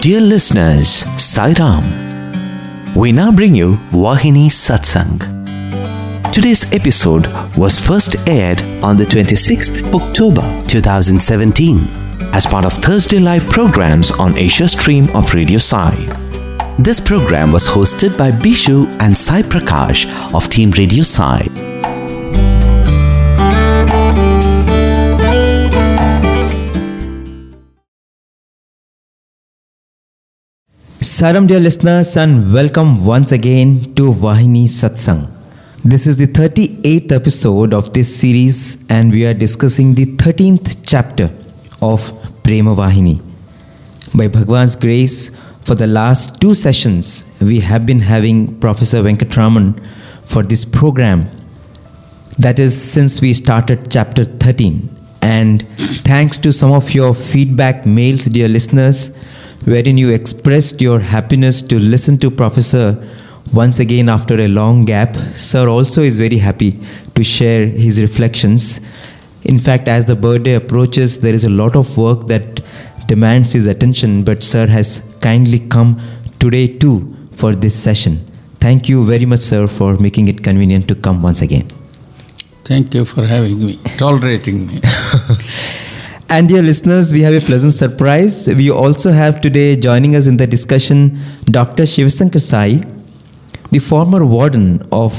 Dear listeners, Sai Ram. We now bring you Vahini Satsang. Today's episode was first aired on the 26th October 2017 as part of Thursday live programs on Asia Stream of Radio Sai. This program was hosted by Bishu and Sai Prakash of Team Radio Sai. Saram, dear listeners, and welcome once again to Vahini Satsang. This is the 38th episode of this series, and we are discussing the 13th chapter of Prema Vahini. By Bhagwan's grace, for the last two sessions, we have been having Professor Venkataraman for this program. That is since we started chapter 13. And thanks to some of your feedback mails, dear listeners, wherein you expressed your happiness to listen to Professor once again after a long gap. Sir also is very happy to share his reflections. In fact, as the birthday approaches, there is a lot of work that demands his attention, but Sir has kindly come today too for this session. Thank you very much, Sir, for making it convenient to come once again. Thank you for having me, tolerating me. And dear listeners, we have a pleasant surprise. We also have today joining us in the discussion Dr. Shivasankar Sai, the former warden of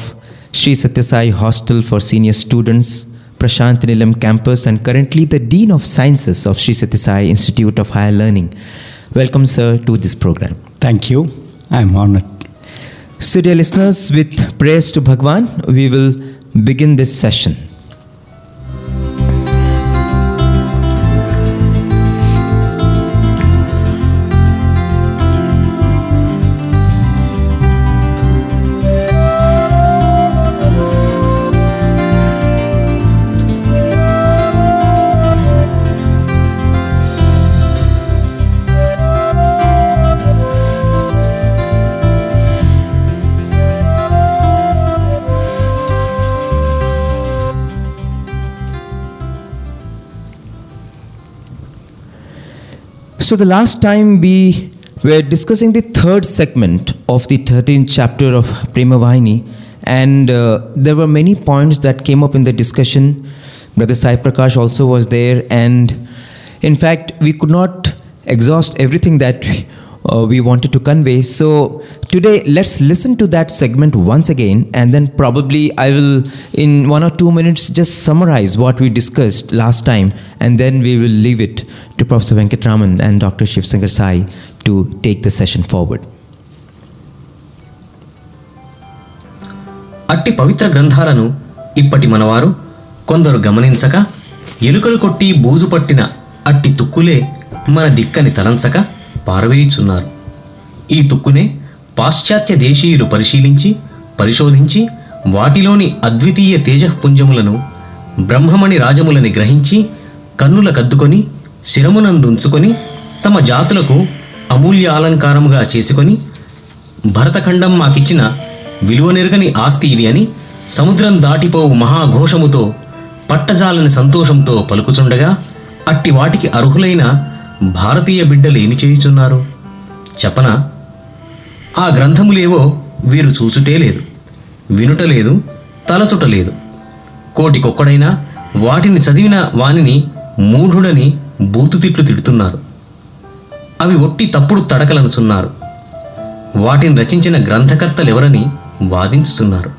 Sri Sathya Sai Hostel for Senior Students, Prasanthi Nilayam campus, and currently the Dean of Sciences of Sri Sathya Sai Institute of Higher Learning. Welcome, sir, to this program. Thank you. I'm honored. So, dear listeners, with prayers to Bhagwan, we will begin this session. So, the last time we were discussing the third segment of the 13th chapter of Prema Vahini, and uh, there were many points that came up in the discussion. Brother Sai Prakash also was there, and in fact, we could not exhaust everything that uh, we wanted to convey. So today, let's listen to that segment once again, and then probably I will, in one or two minutes, just summarize what we discussed last time, and then we will leave it to Professor Venkataraman and Dr. Shiv Sankar Sai to take the session forward. అట్టి పవిత్ర గ్రంథాలను ఇప్పటి మనవారు కొందరు గమనించక ఎలుకలు కొట్టి బూజు పట్టిన అట్టి తుక్కులే మన దిక్కని తలంచక పారవేయుచున్నారు. ఈ తుక్కునే పాశ్చాత్య దేశీయులు పరిశీలించి పరిశోధించి వాటిలోని అద్వితీయ తేజఃపుంజములను బ్రహ్మమణి రాజములని గ్రహించి కన్నుల కద్దుకొని శిరమునందుంచుకొని తమ జాతులకు అమూల్య అలంకారముగా చేసుకొని భరతఖండం మాకిచ్చిన విలువనెరగని ఆస్తి ఇది అని సముద్రం దాటిపోవు మహాఘోషముతో పట్టజాలని సంతోషంతో పలుకుచుండగా అట్టి వాటికి అర్హులైన భారతీయ బిడ్డలు ఏమి చేయుచున్నారు? చెప్పనా? ఆ గ్రంథములేవో వీరు చూచుటే లేదు వినుట లేదు తలచుట లేదు. కోటికొక్కడైనా వాటిని చదివిన వానిని మూఢుడని బూతుతిట్లు తిడుతున్నారు. అవి ఒట్టి తప్పుడు తడకలనుచున్నారు. వాటిని రచించిన గ్రంథకర్తలెవరని వాదించుతున్నారు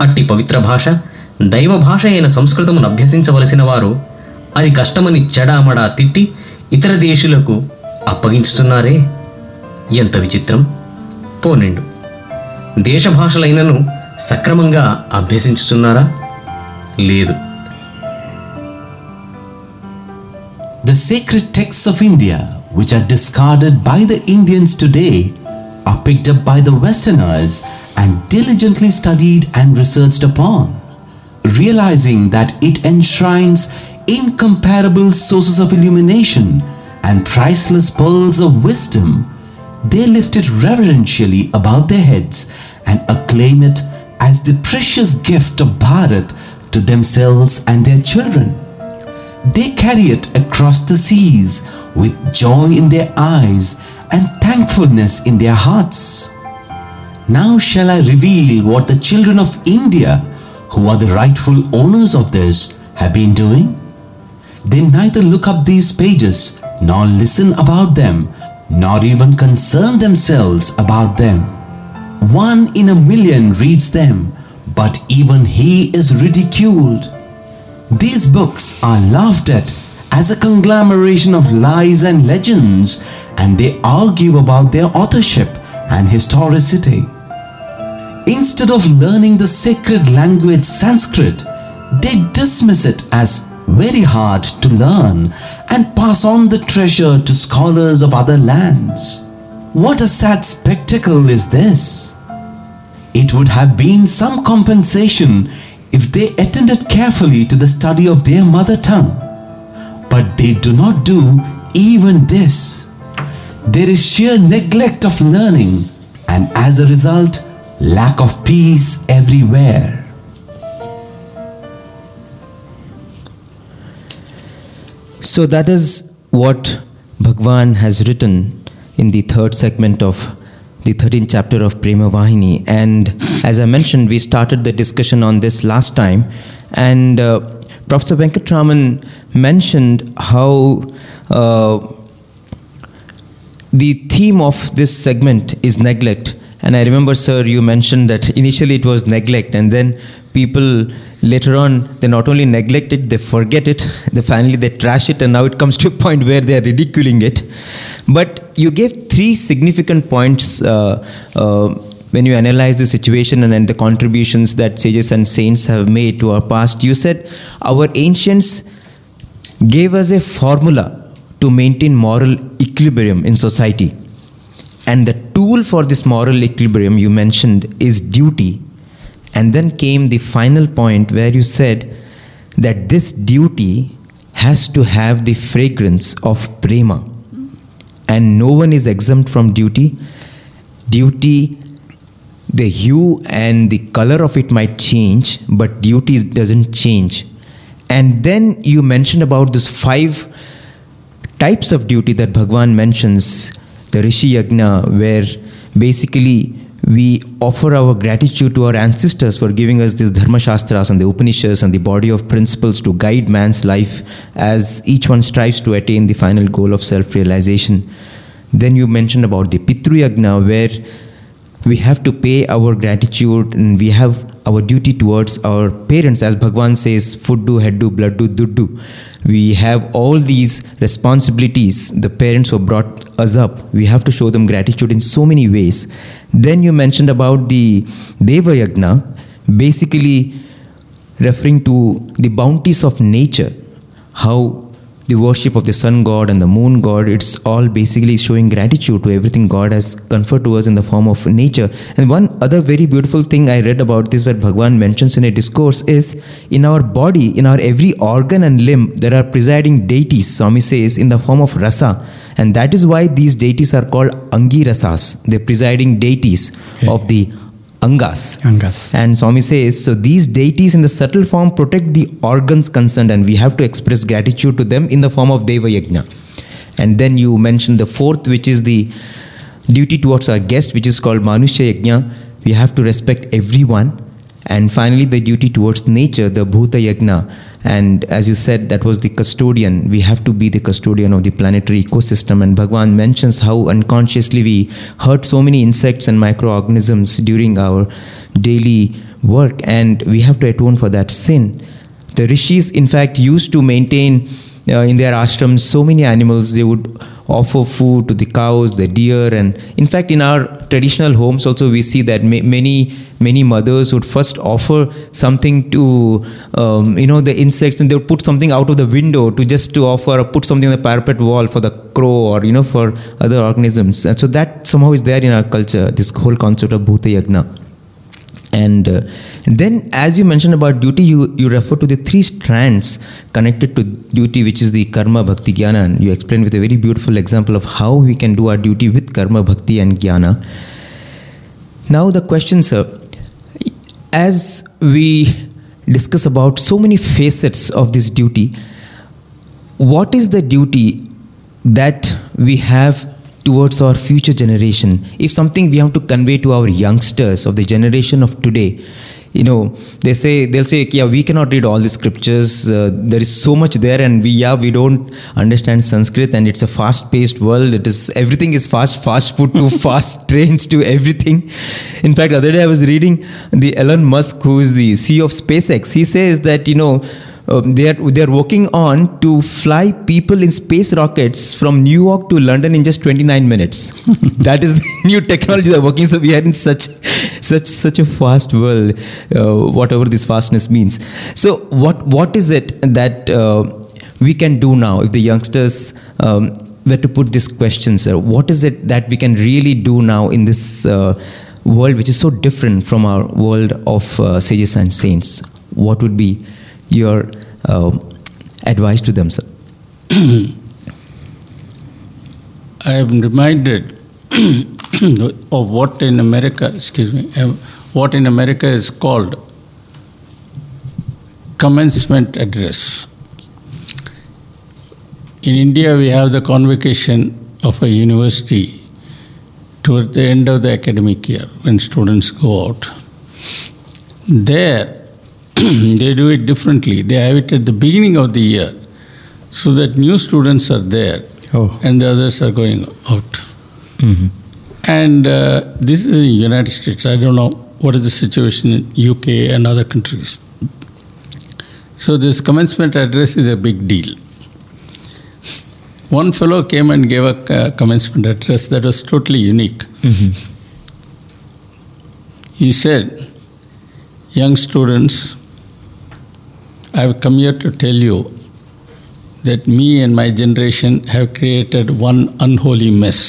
అట్టి పవిత్ర భాష దైవ భాష అయిన సంస్కృతమును అభ్యసించవలసిన వారు అది కష్టమని చెడామడా తిట్టి ఇతర దేశులకు అప్పగించుతున్నారే? ఎంత విచిత్రం. పోనిండు. దేశ భాషలైనను సక్రమంగా అభ్యసించుతున్నారా? లేదు. The secret texts of India which are discarded by the Indians today are picked by the westerners and diligently studied and researched upon realizing that it enshrines incomparable sources of illumination and priceless pearls of wisdom, they lift it reverentially above their heads and acclaim it as the precious gift of Bharat to themselves and their children. They carry it across the seas with joy in their eyes and thankfulness in their hearts. Now shall I reveal what the children of India, who are the rightful owners of this, have been doing? They neither look up these pages, nor listen about them, nor even concern themselves about them. One in a million reads them, but even he is ridiculed. These books are laughed at as a conglomeration of lies and legends, and they argue about their authorship and historicity. Instead of learning the sacred language Sanskrit, they dismiss it as very hard to learn and pass on the treasure to scholars of other lands. What a sad spectacle is this! It would have been some compensation if they attended carefully to the study of their mother tongue. But they do not do even this. There is sheer neglect of learning, and as a result, lack of peace everywhere. So that is what Bhagwan has written in the third segment of the 13th chapter of Prema Vahini. And as I mentioned, we started the discussion on this last time. And uh, Professor Venkataraman mentioned how uh, the theme of this segment is neglect. And I remember, sir, you mentioned that initially it was neglect, and then people later on they not only neglect it, they forget it, they finally they trash it, and now it comes to a point where they are ridiculing it. But you gave three significant points uh, uh, when you analyze the situation and, and the contributions that sages and saints have made to our past. You said our ancients gave us a formula to maintain moral equilibrium in society. And the tool for this moral equilibrium you mentioned is duty. And then came the final point where you said that this duty has to have the fragrance of prema. And no one is exempt from duty. Duty, the hue and the color of it might change, but duty doesn't change. And then you mentioned about this five types of duty that Bhagwan mentions, the Rishi Yagna, where basically we offer our gratitude to our ancestors for giving us these Dharma Shastras and the Upanishads and the body of principles to guide man's life as each one strives to attain the final goal of self realization. Then you mentioned about the Pitru Yagna, where we have to pay our gratitude and we have our duty towards our parents. As bhagwan says fuddu heddu blooddu duddu we have all these responsibilities. The parents who brought us up we have to show them gratitude in so many ways. Then you mentioned about the deva yagna basically referring to the bounties of nature. How the worship of the sun god and the moon god it's all basically showing gratitude to everything god has conferred to us in the form of nature and one other very beautiful thing i read about this where bhagwan mentions in a discourse is in our body in our every organ and limb there are presiding deities swami says in the form of rasa and that is why these deities are called angi rasas the presiding deities Yeah. of the angas Angas. and Swami says, so these deities in the subtle form protect the organs concerned, and we have to express gratitude to them in the form of Deva Yajna. And then you mentioned the fourth, which is the duty towards our guest, which is called Manusya Yajna. We have to respect everyone. And finally, the duty towards nature, the Bhuta Yajna. And as you said, that was the custodian. We have to be the custodian of the planetary ecosystem. And Bhagwan mentions how unconsciously we hurt so many insects and microorganisms during our daily work, and we have to atone for that sin. The rishis, in fact, used to maintain uh, in their ashrams so many animals. They would offer food to the cows, the deer, and in fact, in our traditional homes also, we see that ma- many many mothers would first offer something to um, you know the insects, and they would put something out of the window to just to offer or put something on the parapet wall for the crow or you know for other organisms. And so that somehow is there in our culture. This whole concept of bhuta yagna. And uh, then, as you mentioned about duty, you, you refer to the three strands connected to duty, which is the karma, bhakti, jnana. And you explain with a very beautiful example of how we can do our duty with karma, bhakti, and jnana. Now, the question, sir, as we discuss about so many facets of this duty, what is the duty that we have towards our future generation, if something we have to convey to our youngsters of the generation of today, you know, they say they'll say, yeah, we cannot read all the scriptures. Uh, there is so much there, and we yeah we don't understand Sanskrit, and it's a fast-paced world. It is everything is fast, fast food to fast trains to everything. In fact, the other day I was reading the Elon Musk, who is the CEO of SpaceX. He says that you know um, they are they are working on to fly people in space rockets from New York to London in just 29 minutes. that is the new technology they're working. So we are in such such such a fast world, uh, whatever this fastness means. So what what is it that uh, we can do now if the youngsters um, were to put this question, sir? What is it that we can really do now in this uh, world which is so different from our world of uh, sages and saints? What would be your uh, advice to them, sir? I am reminded of what in America, excuse me, um, what in America is called commencement address. In India, we have the convocation of a university toward the end of the academic year when students go out. There, they do it differently. They have it at the beginning of the year so that new students are there Oh. and the others are going out. And uh, this is in the United States. I don't know what is the situation in UK and other countries. So this commencement address is a big deal. One fellow came and gave a uh, commencement address that was totally unique. He said, Young students, I have come here to tell you that me and my generation have created one unholy mess.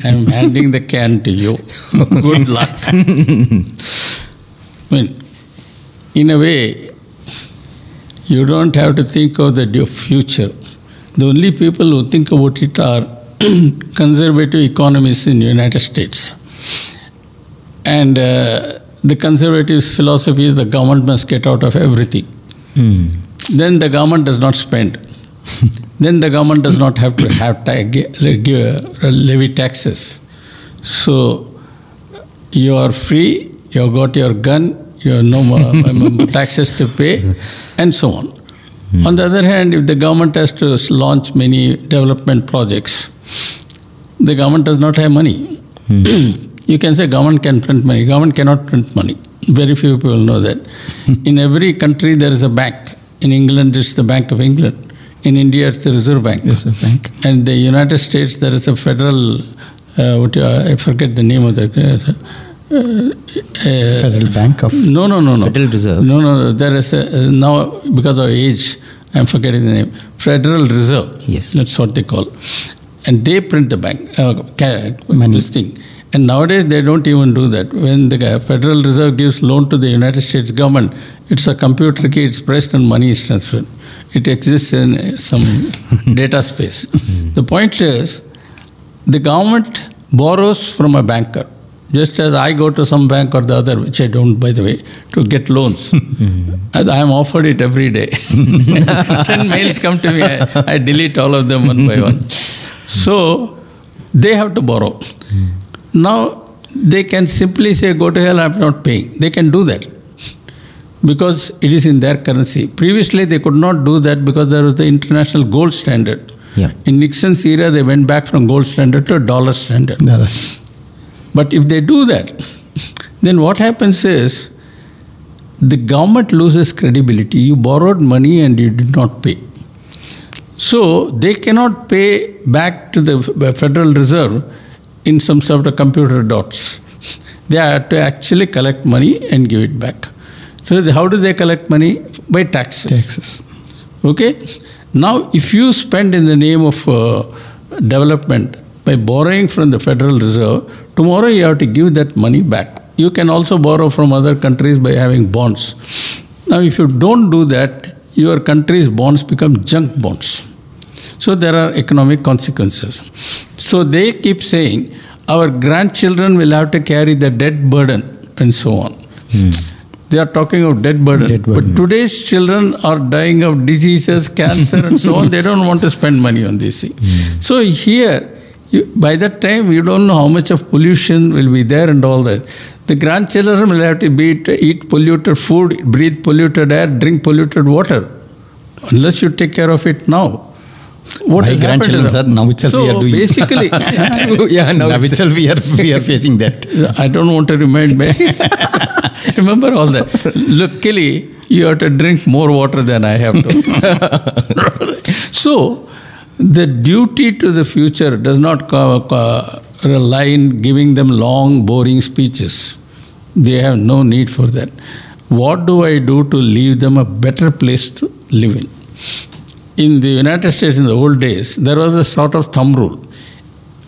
I am handing the can to you. Good luck. I mean, in a way, you don't have to think of the your future. The only people who think about it are conservative economists in the United States. And uh, the conservative philosophy is the government must get out of everything. Hmm. Then the government does not spend. then the government does not have to have ta- give- uh, levy taxes. So you are free, you have got your gun, you have no more taxes to pay, and so on. Hmm. On the other hand, if the government has to launch many development projects, the government does not have money. Hmm. you can say government can print money. Government cannot print money. Very few people know that. In every country, there is a bank. In England, it's the Bank of England. In India, it's the Reserve Bank. Reserve Bank. And the United States, there is a federal, uh, what, uh, I forget the name of the. Uh, uh, Federal Bank of no, no, no, no. Federal Reserve. No, no, no. There is a, uh, now, because of age, I'm forgetting the name. Federal Reserve. Yes. That's what they call. And they print the bank, uh, ca- Money. this thing. And nowadays, they don't even do that. When the Federal Reserve gives loan to the United States government, it's a computer key, it's pressed and money is transferred. It exists in some data space. The point is, the government borrows from a banker. Just as I go to some bank or the other, which I don't, by the way, to get loans. I am offered it every day. Ten mails come to me, I, I delete all of them one by one. So they have to borrow. Now they can simply say, Go to hell, I'm not paying. They can do that because it is in their currency. Previously, they could not do that because there was the international gold standard. Yeah. In Nixon's era, they went back from gold standard to dollar standard. Dallas. But if they do that, then what happens is the government loses credibility. You borrowed money and you did not pay. So they cannot pay back to the Federal Reserve in some sort of computer dots. They have to actually collect money and give it back. So how do they collect money? By taxes. Taxes. Okay? Now, if you spend in the name of uh, development by borrowing from the Federal Reserve, tomorrow you have to give that money back. You can also borrow from other countries by having bonds. Now, if you don't do that, your country's bonds become junk bonds. So there are economic consequences. So they keep saying our grandchildren will have to carry the debt burden and so on. Hmm. They are talking of debt burden. Debt burden. But today's children are dying of diseases, cancer, and so on. They don't want to spend money on this thing. Hmm. So here, You, by that time, you don't know how much of pollution will be there and all that. The grandchildren will have to be, eat polluted food, breathe polluted air, drink polluted water, unless you take care of it now. What My has happened grandchildren, them? sir, now itself so we are doing. basically, yeah, now now it's- itself we are we are facing that. I don't want to remind me. Remember all that. Look, Kelly, you have to drink more water than I have to. so, the duty to the future does not co- co- rely in giving them long, boring speeches. They have no need for that. What do I do to leave them a better place to live in? In the United States in the old days, there was a sort of thumb rule.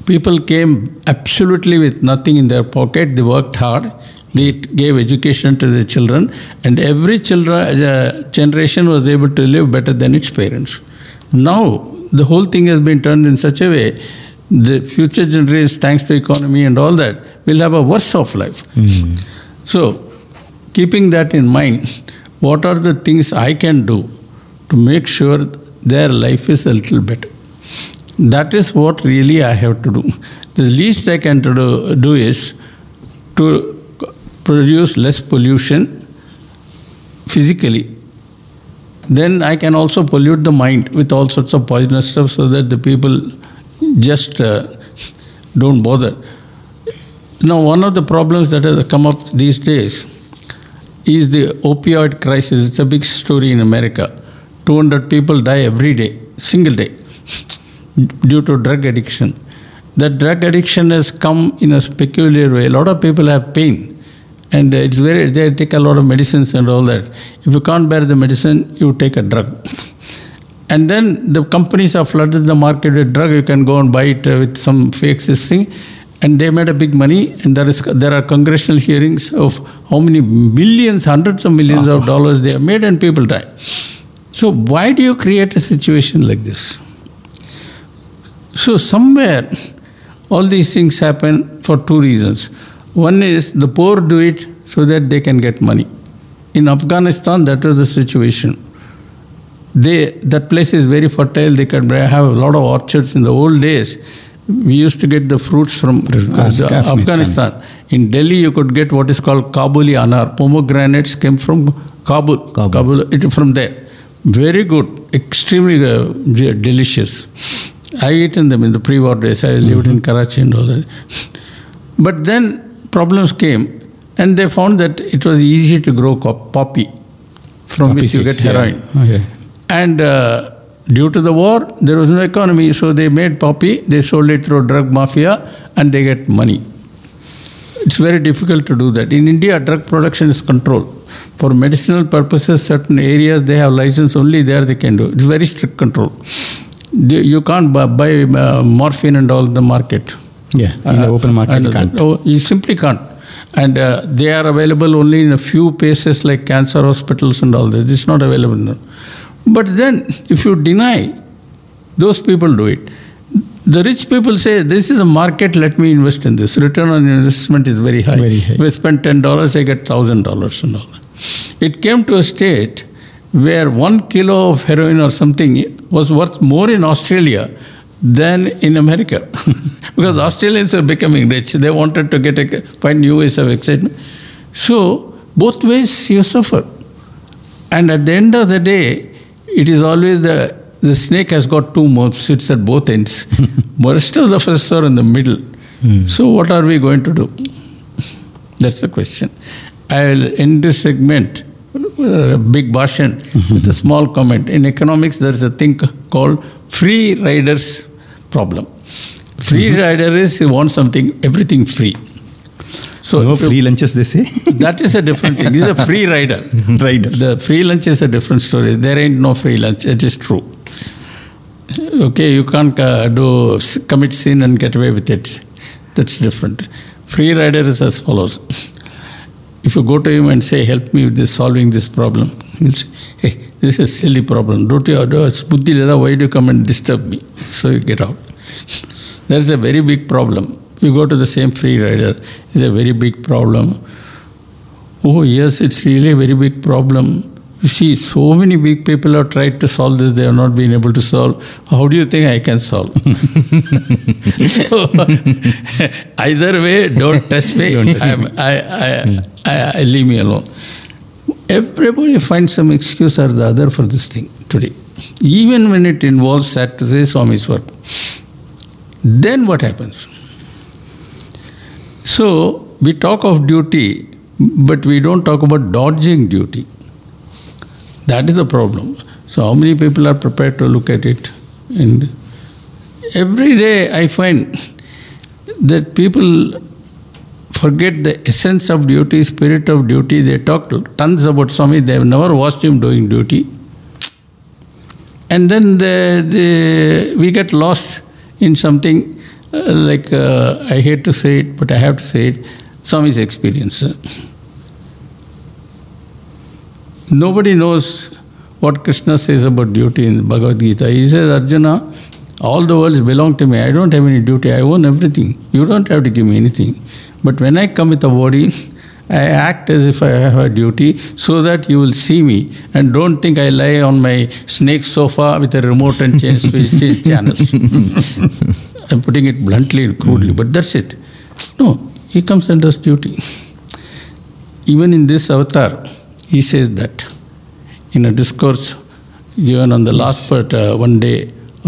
People came absolutely with nothing in their pocket. They worked hard. They gave education to the children. And every children uh, generation was able to live better than its parents. Now the whole thing has been turned in such a way the future generations thanks to economy and all that will have a worse of life. So keeping that in mind what are the things i can do to make sure their life is a little better that is what really I have to do. The least I can do, do is to produce less pollution physically. Then I can also pollute the mind with all sorts of poisonous stuff so that the people just uh, don't bother. Now, one of the problems that has come up these days is the opioid crisis. It's a big story in America. 200 people die every day, single day due to drug addiction. That drug addiction has come in a peculiar way. A lot of people have pain, and it's very they take a lot of medicines and all that. If you can't bear the medicine, you take a drug. And then the companies have flooded the market with drug. You can go and buy it uh, with some fake thing, and they made a big money. And there is there are congressional hearings of how many millions, hundreds of millions of dollars they have made, and people die. So why do you create a situation like this? So, somewhere all these things happen for two reasons. One is the poor do it so that they can get money. In Afghanistan, that was the situation. They, that place is very fertile, they can have a lot of orchards. In the old days, we used to get the fruits from uh, Afghanistan. Afghanistan. In Delhi, you could get what is called Kabuli anar. Pomegranates came from Kabul. Kabul. it from there. Very good, extremely uh, delicious. I eaten them in the pre-war days. I lived in Karachi and all that. But then problems came, and they found that it was easy to grow poppy, from Poppy which you get seeds, yeah. heroin. Okay. And uh, due to the war, there was no economy, so they made poppy, they sold it through drug mafia, and they get money. It's very difficult to do that. In India, drug production is controlled. For medicinal purposes, certain areas they have license only there they can do. It's very strict control. You can't buy uh, morphine and all in the market. Yeah, in the Uh, open market you can't. Oh, you simply can't. And uh, they are available only in a few places like cancer hospitals and all that. It's not available. now. But then, if you deny, those people do it. The rich people say, This is a market, let me invest in this. Return on investment is very high. Very high. If I spend $10, I get $1,000 and all that. It came to a state where one kilo of heroin or something was worth more in Australia than in America. because Australians are becoming rich. They wanted to get a, find new ways of excitement. So, both ways you suffer. And at the end of the day, it is always the, the snake has got two mouths, it's at both ends. Most of the us are in the middle. Hmm. So, what are we going to do? That's the question. I will end this segment, uh, big bhashan, with a small comment. In economics, there is a thing called free riders problem. Free rider is he wants something, everything free. So No if you- free lunches, they say. that is a different thing. This is a free rider. Rider. The free lunch is a different story. There ain't no free lunch. It is true. Okay, you can't uh, do commit sin and get away with it. That's different. Free rider is as follows. If you go to him and say, "Help me with this solving this problem," he'll say, "Hey, this is a silly problem. Don't you? it's uh, buddhi leda, Why do you come and disturb me?" So you get out. There's a very big problem. You go to the same free rider. It's a very big problem. Oh yes, it's really a very big problem. You see, so many big people have tried to solve this, they have not been able to solve. How do you think I can solve? so, either way, don't touch me. I'm- I, I, I, I, leave me alone. Everybody finds some excuse or the other for this thing today. Even when it involves, say, Swami's work. Then what happens? So, we talk of duty, but we don't talk about dodging duty. That is the problem. So, how many people are prepared to look at it? And every day I find that people forget the essence of duty, spirit of duty. They talk tons about Swami, they have never watched him doing duty. And then the, the, we get lost in something uh, like, uh, I hate to say it, but I have to say it Swami's experience. Nobody knows what Krishna says about duty in Bhagavad Gita. He says, Arjuna, all the worlds belong to me. I don't have any duty. I own everything. You don't have to give me anything. But when I come with a body, I act as if I have a duty so that you will see me. And don't think I lie on my snake sofa with a remote and change, change channels. I'm putting it bluntly and crudely, but that's it. No, he comes and does duty. Even in this avatar, he says that in a discourse given on the last part, uh, one day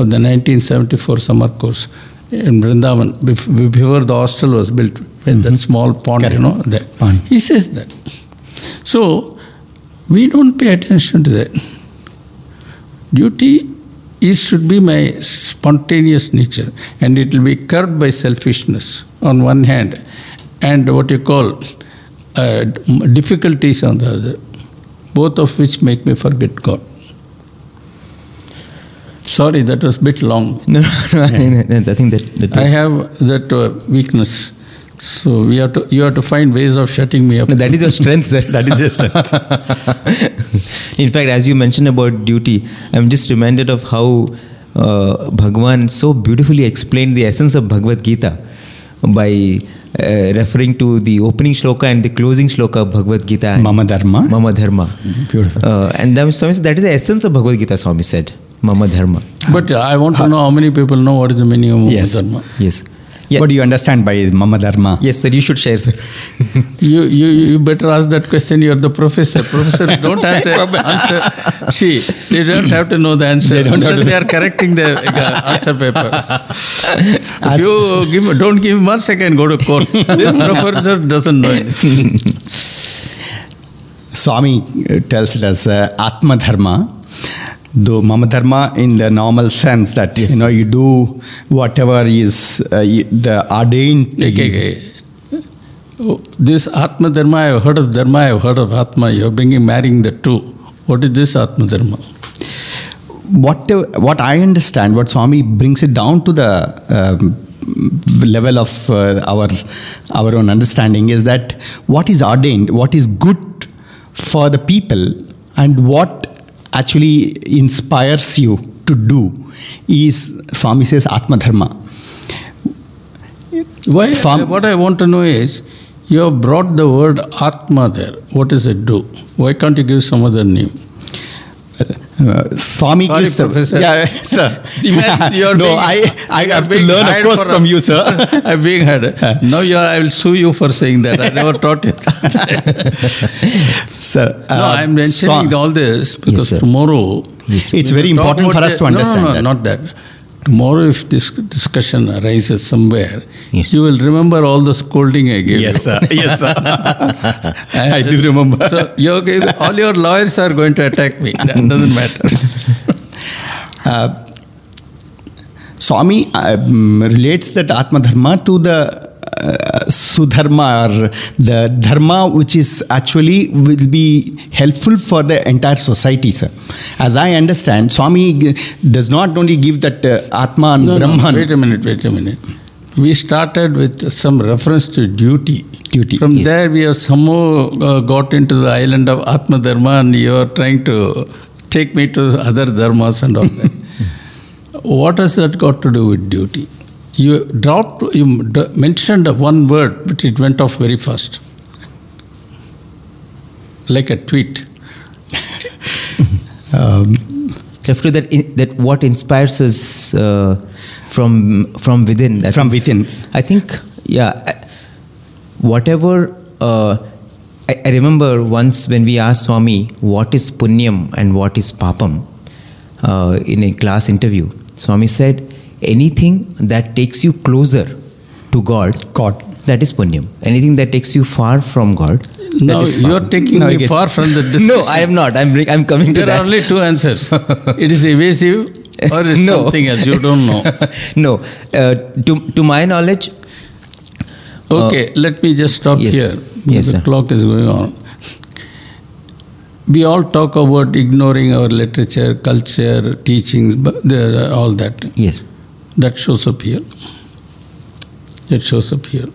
of the 1974 summer course in Vrindavan, bef- before the hostel was built, with that small pond, Correct. you know, there. Pond. He says that. So, we don't pay attention to that. Duty is should be my spontaneous nature, and it will be curbed by selfishness on one hand, and what you call uh, difficulties on the other, both of which make me forget God. Sorry, that was a bit long. No, no, I, I think that, that I have that uh, weakness, so we have to. You have to find ways of shutting me up. No, that is your strength, sir. That is your strength. In fact, as you mentioned about duty, I'm just reminded of how uh, Bhagwan so beautifully explained the essence of Bhagavad Gita by uh, referring to the opening shloka and the closing shloka of Bhagavad Gita. and Mama Dharma. Mama Dharma. Beautiful. Uh, and that, Swami that is the essence of Bhagavad Gita, Swami said. Mama Dharma. But I want to know how many people know what is the meaning of Yes. Dharma. Yes. Yeah. What do you understand by Mama Dharma? Yes, sir, you should share, sir. You, you, you better ask that question. You're the professor. Professor don't have to answer. See, they don't have to know the answer. They don't have they are correcting the uh, answer paper. if you give, don't give me one second, go to court. This professor doesn't know anything. Swami uh, tells it as uh, Atma Dharma. Though Mama Dharma in the normal sense that you know you do whatever is uh, you- the ordained Okay, you. okay. Oh, This Atma Dharma, I have heard of Dharma, I have heard of Atma. You're bringing, marrying the two. What is this Atma Dharma? what what I understand, what Swami brings it down to the um, level of uh, our our own understanding is that what is ordained, what is good for the people, and what actually inspires you to do is Swami says Atma Dharma. Why? Farm- what I want to know is, you have brought the word Atma there. What does it do? Why can't you give some other name? Uh, Swami Sorry, gives Professor. yeah, sir. No, being- I I have to learn, of course, from a- you, sir. I'm being heard. Now you are, I will sue you for saying that. I never taught it. sir, no, uh, I'm mentioning all this because sir. tomorrow. It's very important for us to understand No, no, that. not that. Tomorrow, if this discussion arises somewhere, Yes. you will remember all the scolding I gave. Yes, you. sir. Yes, sir. I do remember. So all your lawyers are going to attack me. That doesn't matter. Uh, Swami um, relates that Atma Dharma to the uh, Sudharma or the Dharma which is actually will be helpful for the entire society, sir. As I understand, Swami does not only give that uh, Atma and No, no, Brahman. wait a minute, wait a minute. We started with some reference to duty. Duty, From yes. there, we have somehow uh, got into the island of Atma Dharma, and you are trying to take me to other dharmas and all that. what has that got to do with duty? You dropped, you mentioned one word, but it went off very fast. Like a tweet. Um, left to that, that what inspires us uh, from from within I From think- within. i think yeah whatever uh, I, I remember once when we asked swami what is punyam and what is papam uh, in a class interview swami said anything that takes you closer to god God. that is punyam anything that takes you far from god that Now you are taking Now me get- far from the discussion. no i am not i'm bring- i'm coming to that. There are only two answers. it is evasive or it's No. something else. You don't know. no uh, to to my knowledge Okay, let me just stop yes. here. Yes, the sir. clock is going on. We all talk about ignoring our literature, culture, teachings, but all that. yes That shows up here. That shows up here.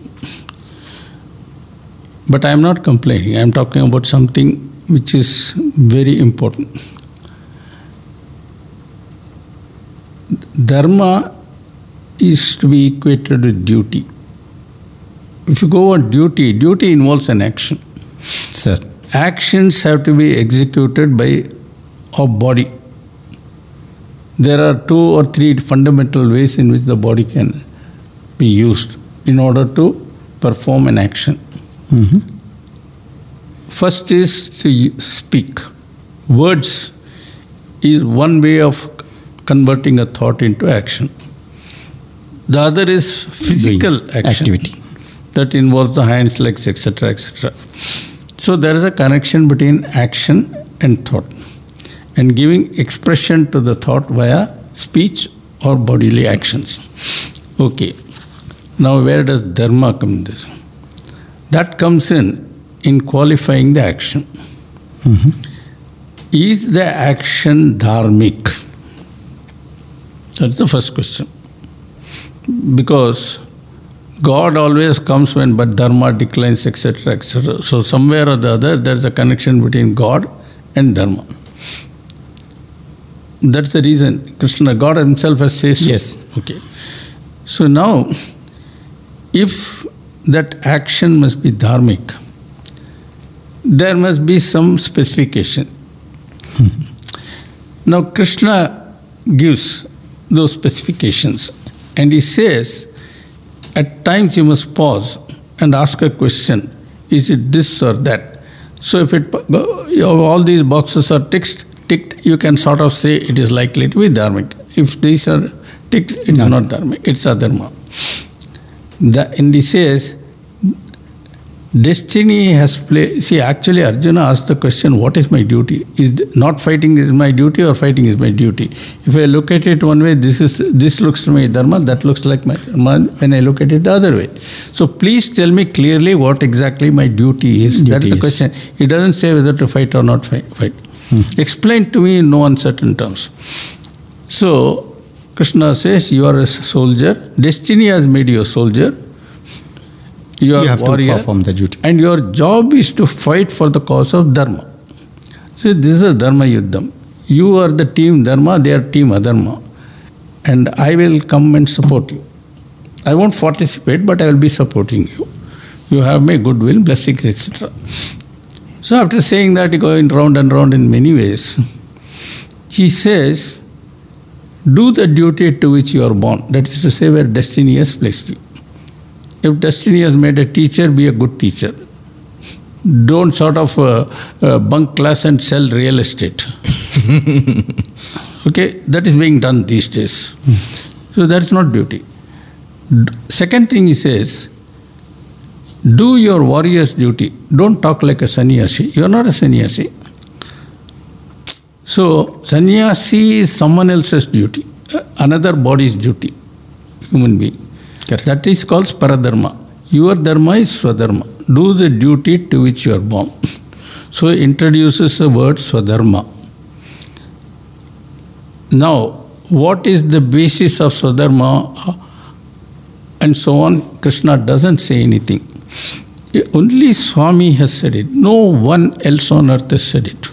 But I am not complaining. I am talking about something which is very important. Dharma is to be equated with duty. If you go on duty, duty involves an action. Sir. Actions have to be executed by a body. There are two or three fundamental ways in which the body can be used in order to perform an action. Mm-hmm. First is to speak. Words is one way of converting a thought into action. The other is physical Doing action activity. that involves the hands, legs, etc., etc. So there is a connection between action and thought, and giving expression to the thought via speech or bodily actions. Okay. Now where does dharma come in this? That comes in in qualifying the action. Mm-hmm. Is the action dharmic? That's the first question. Because God always comes when but dharma declines, etc., etc. So somewhere or the other, there's a connection between God and dharma. That's the reason Krishna, God Himself has said so. Yes. Okay. So now, if that action must be dharmic, there must be some specification. Hmm. now, Krishna gives those specifications and he says, at times you must pause and ask a question is it this or that? So, if it all these boxes are ticked, ticked, you can sort of say it is likely to be dharmic. If these are ticked, it's No. not dharmic, it's adharma. The, and he says, destiny has played. See, actually, Arjuna asked the question, What is my duty? Is not fighting is my duty or fighting is my duty? If I look at it one way, this is this looks to me dharma, that looks like my dharma when I look at it the other way. So please tell me clearly what exactly my duty is. That's Duty the is. question. He doesn't say whether to fight or not fight. fight. Explain to me in no uncertain terms. So Krishna says, You are a soldier. Destiny has made you a soldier. You are You have to perform the duty. And your job is to fight for the cause of Dharma. So this is a Dharma Yuddham. You are the team Dharma, they are team Adharma. And I will come and support you. I won't participate, but I will be supporting you. You have my goodwill, blessings, etc. So after saying that, going round and round in many ways, he says, do the duty to which you are born. That is to say, where destiny has placed you. If destiny has made a teacher, be a good teacher. Don't sort of uh, uh, bunk class and sell real estate. okay, that is being done these days. So that's not duty. Second thing he says, do your warrior's duty. Don't talk like a sannyasi. You are not a sannyasi. So, sannyasi is someone else's duty, another body's duty, human being. That is called paradharma. Your dharma is swadharma. Do the duty to which you are born. So, he introduces the word swadharma. Now, what is the basis of swadharma and so on? Krishna doesn't say anything. Only Swami has said it. No one else on earth has said it.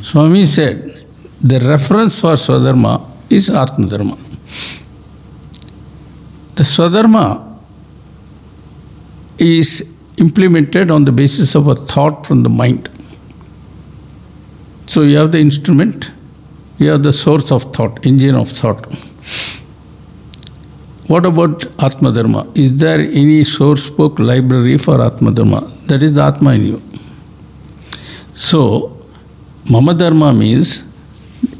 Swami said the reference for Swadharma is Atmadharma. The Swadharma is implemented on the basis of a thought from the mind. So you have the instrument, you have the source of thought, engine of thought. What about Atma Dharma? Is there any source book, library for Atma Dharma? That is the Atma in you. So, Mama Dharma means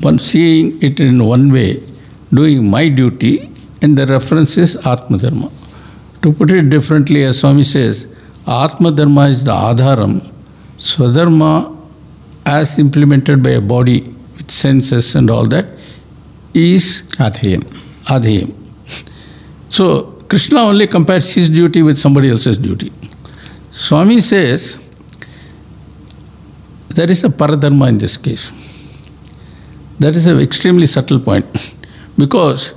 one seeing it in one way, doing my duty, and the reference is Atma Dharma. To put it differently, as Swami says, Atma Dharma is the Adharam, Swadharma, as implemented by a body with senses and all that, is Adheyam. Adheyam. So, Krishna only compares his duty with somebody else's duty. Swami says there is a paradharma in this case. That is an extremely subtle point because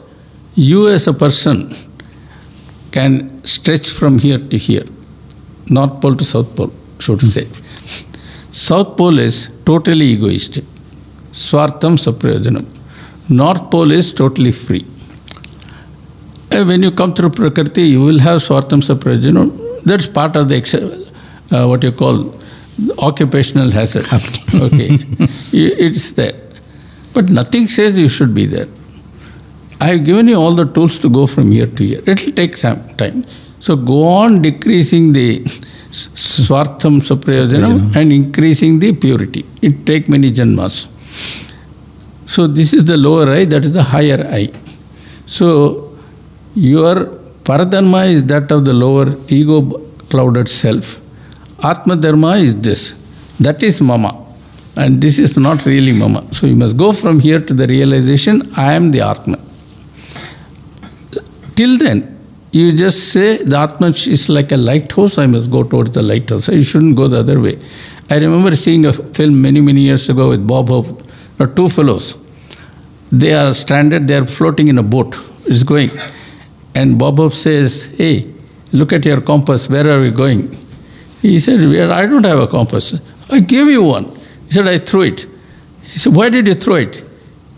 you as a person can stretch from here to here, North Pole to South Pole, so to say. South Pole is totally egoistic, Swartham Saprayojanam. North Pole is totally free. When you come through Prakriti, you will have Swartham Saprayojanam. That's part of the ex- uh, what you call occupational hazard. okay, it's there. But nothing says you should be there. I have given you all the tools to go from here to here. It will take some time. So go on decreasing the swartham saprayojanam and increasing the purity. It take many janmas. So this is the lower eye, that is the higher eye. So your paradharma is that of the lower ego clouded self. Atma dharma is this. That is mama. And this is not really mama. So you must go from here to the realization I am the Atma. Till then, you just say the Atma is like a lighthouse, I must go towards the lighthouse. You shouldn't go the other way. I remember seeing a film many, many years ago with Bob Hope. Two fellows. They are stranded, they are floating in a boat. It's going. And Bob says, Hey, look at your compass, where are we going? He said, "Where- I don't have a compass. I gave you one. He said, I threw it. He said, Why did you throw it?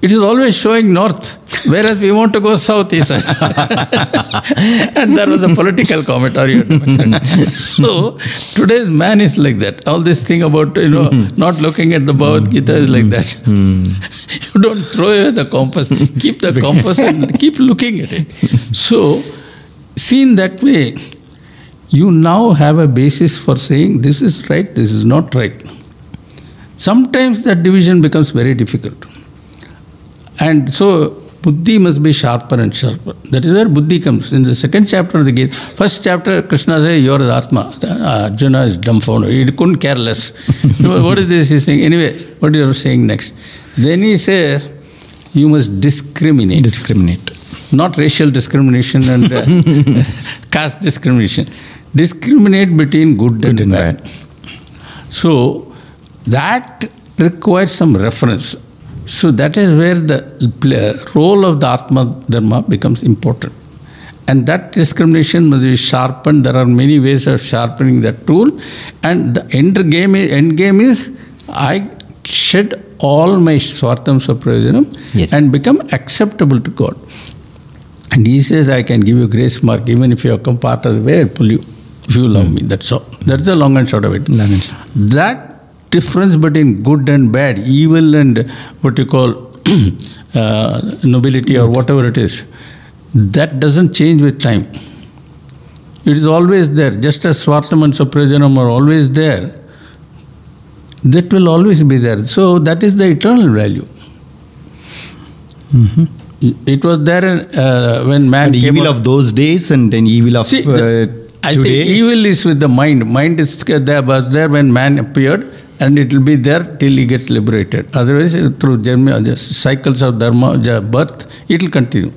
It is always showing north, whereas we want to go south, he said. and there was a political commentary. so today's man is like that. All this thing about you know not looking at the Bhagavad Gita is like that. you don't throw away the compass. Keep the compass and keep looking at it. So, seen that way, you now have a basis for saying this is right, this is not right. Sometimes that division becomes very difficult. And so buddhi must be sharper and sharper. That is where buddhi comes. In the second chapter of the Gita, first chapter, Krishna says, You are the Atma. Arjuna is dumbfounded. He couldn't care less. what is this he's saying? Anyway, what are you are saying next? Then he says, You must discriminate. Discriminate. not racial discrimination and uh, caste discrimination. Discriminate between good, and, and bad. So that requires some reference. So that is where the role of the Atma Dharma becomes important. And that discrimination must be sharpened. There are many ways of sharpening that tool. And the end game is, end game is I shed all my swartam saprayojanam Yes. and become acceptable to God. And he says, I can give you grace mark even if you have come part of the way, I'll pull you if you love hmm. me. That's all. That's the long and short of it. Long and short. That difference between good and bad, evil and what you call uh, nobility or whatever it is, that doesn't change with time. It is always there. Just as Swartam and Saprajanam are always there, that will always be there. So that is the eternal value. It was there uh, when man And evil of those days and then evil of See, uh, the- I today. say evil is with the mind. Mind is there was there when man appeared, and it will be there till he gets liberated. Otherwise, uh, through janma, cycles of dharma, birth, it will continue.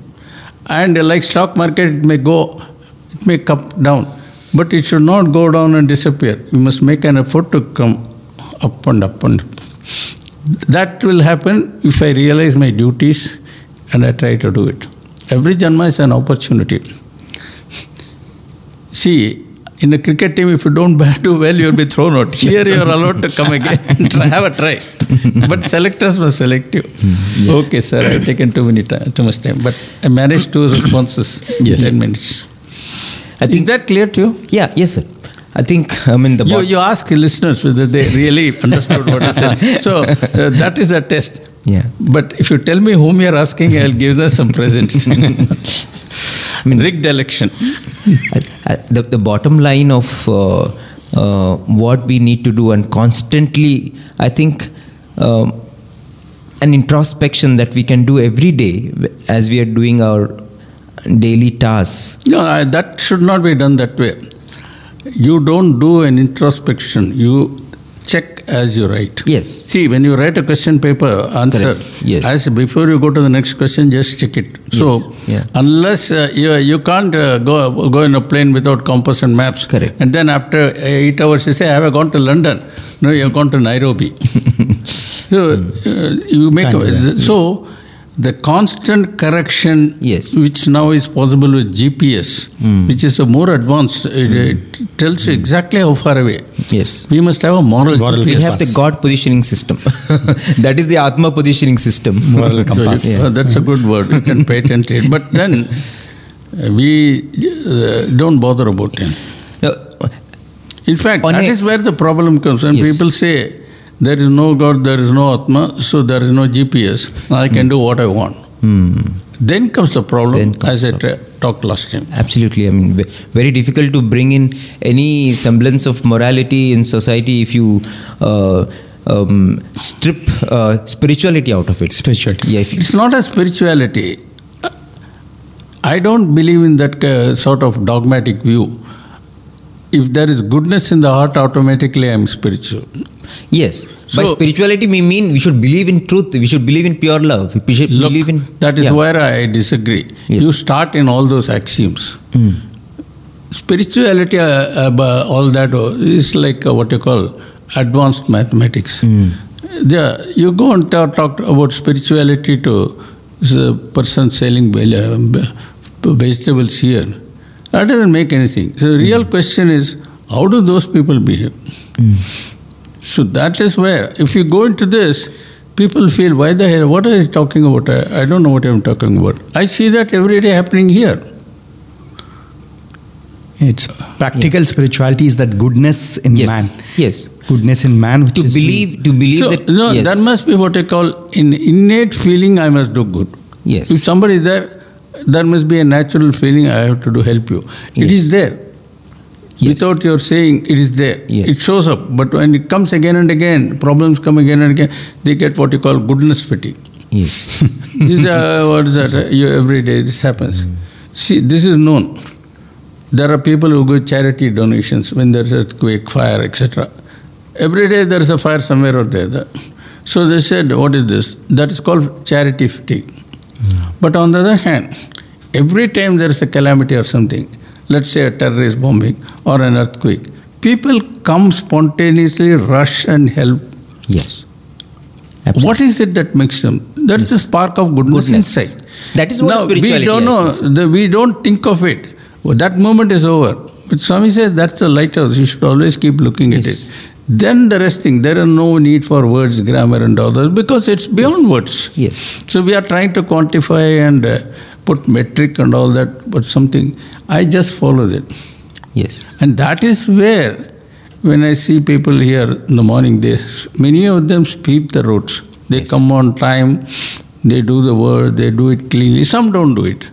And uh, like stock market, it may go, it may come down, but it should not go down and disappear. You must make an effort to come up and up and up. That will happen if I realize my duties and I try to do it. Every janma is an opportunity. See, in a cricket team, if you don't bat do well, you'll be thrown out. Here, you are allowed to come again and try, have a try. But selectors must select you. Okay, sir, I've taken too many ti- too much time, but I managed two responses in Yes. ten minutes. I Is think that clear to you? Yeah, yes, sir. I think I mean the You, you ask listeners whether they really understood what I said. So uh, that is a test. Yeah. But if you tell me whom you're asking, I'll give them some presents. Rigged election. I- I- the, the bottom line of uh, uh, what we need to do and constantly i think um, an introspection that we can do every day as we are doing our daily tasks No, I, that should not be done that way. You don't do an introspection. You as you write. yes See, when you write a question paper answer, Correct. Yes. as before you go to the next question, just check it. So, Yeah. unless uh, you, you can't uh, go go in a plane without compass and maps. Correct. And then after eight hours, you say, I "Have I gone to London?" No, you have gone to Nairobi. so uh, you make that, so the constant correction, Yes. which now is possible with GPS, which is a more advanced. It, it tells you exactly how far away. yes We must have a moral, Moral we have the god positioning system that is the atma positioning system Moral compass. So, uh, that's a good word. You can patent it. But then uh, we uh, don't bother about it. Now, In fact, On that a- is where the problem comes. And Yes. people say, there is no God, there is no Atma, so there is no GPS. I can do what I want. hmm. Then comes the problem, comes as I the tra- talked last time. Absolutely. I mean, very difficult to bring in any semblance of morality in society if you uh, um, strip uh, spirituality out of it. Spirituality. Yeah. It's not a spirituality. I don't believe in that uh, sort of dogmatic view. If there is goodness in the heart, automatically I am spiritual. Yes. By spirituality, we mean we should believe in truth. We should believe in pure love. We should Look, believe in. that is yeah. where I disagree. Yes. You start in all those axioms. Hmm. Spirituality, uh, uh, all that uh, is like uh, what you call advanced mathematics. Hmm. The, you go and talk, talk about spirituality to a person selling uh, vegetables here. That doesn't make anything. So the real question is, how do those people behave? So that is where, if you go into this, people feel, why the hell, what are you talking about? I, I don't know what I'm talking about. I see that every day happening here. It's practical spirituality is that goodness in Yes. man. Yes. Goodness in man, which To is believe, to believe so, that. no, yes. that must be what I call an innate feeling I must do good. Yes. If somebody is there, there must be a natural feeling I have to do help you. It Yes. is there. Yes. Without your saying, it is there. Yes. It shows up. But when it comes again and again, problems come again and again, they get what you call goodness fatigue. Yes. this is uh, what is that? uh, You, every day this happens. See, this is known. There are people who give charity donations when there is a quake, fire, etc. Every day there is a fire somewhere or the other. So they said, what is this? That is called charity fatigue. But on the other hand, every time there is a calamity or something, let's say a terrorist bombing or an earthquake, people come spontaneously, rush and help yes. what is it that makes them? That's the spark of goodness, Goodness. inside. That is what now, spirituality We don't know. The, we don't think of it. Well, that moment is over. But Swami says that's the lighthouse. You should always keep looking at it. Then the rest thing. There are no need for words, grammar, and all those because it's beyond words. Yes. So we are trying to quantify and uh, put metric and all that, but something. I just follow it. Yes. And that is where, when I see people here in the morning, they, many of them sweep the roads. They come on time, they do the work, they do it cleanly. Some don't do it.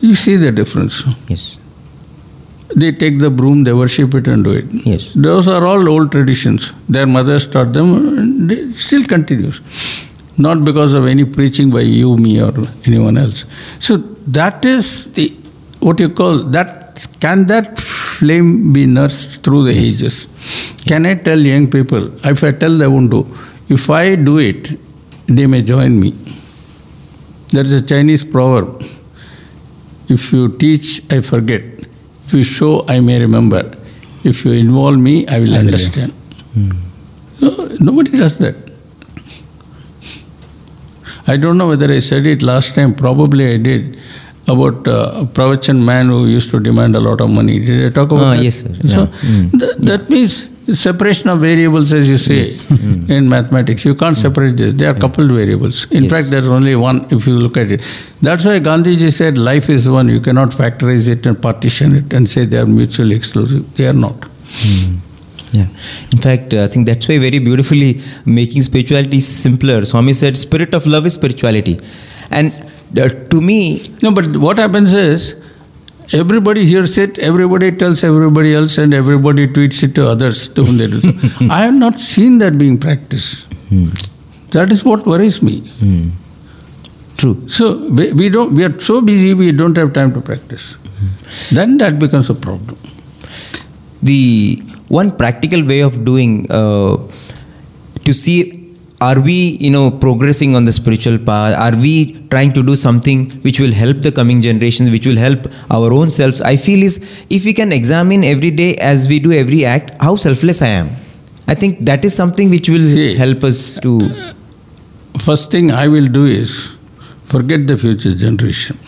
You see the difference. Yes. They take the broom, they worship it and do it. Yes. Those are all old traditions. Their mothers taught them, and it still continues. Not because of any preaching by you, me, or anyone else. So that is the what you call that. Can that flame be nursed through the ages? Can I tell young people? If I tell, they won't do. If I do it, they may join me. There is a Chinese proverb. If you teach, I forget. If you show, I may remember. If you involve me, I will I understand. Hmm. No, nobody does that. I don't know whether I said it last time, probably I did, about uh, a Pravachan man who used to demand a lot of money. Did I talk about Ah, that? yes, sir. So Yeah. Mm. th- that means separation of variables, as you say Mm. in mathematics. You can't separate this. They are coupled variables. In Yes. fact, there's only one if you look at it. That's why Gandhiji said life is one. You cannot factorize it and partition it and say they are mutually exclusive. They are not. Yeah. In fact, I think that's why very beautifully making spirituality simpler. Swami said, "Spirit of love is spirituality," and uh, to me, No, but what happens is everybody hears it, everybody tells everybody else, and everybody tweets it to others to whom they do. so. I have not seen that being practiced. Hmm. That is what worries me. Hmm. true. So we, we don't. We are so busy. We don't have time to practice. Hmm. Then that becomes a problem. the one practical way of doing uh, to see are we you know progressing on the spiritual path are we trying to do something which will help the coming generations which will help our own selves i feel is if we can examine every day as we do every act how selfless i am i think that is something which will See. help us to First thing I will do is forget the future generation.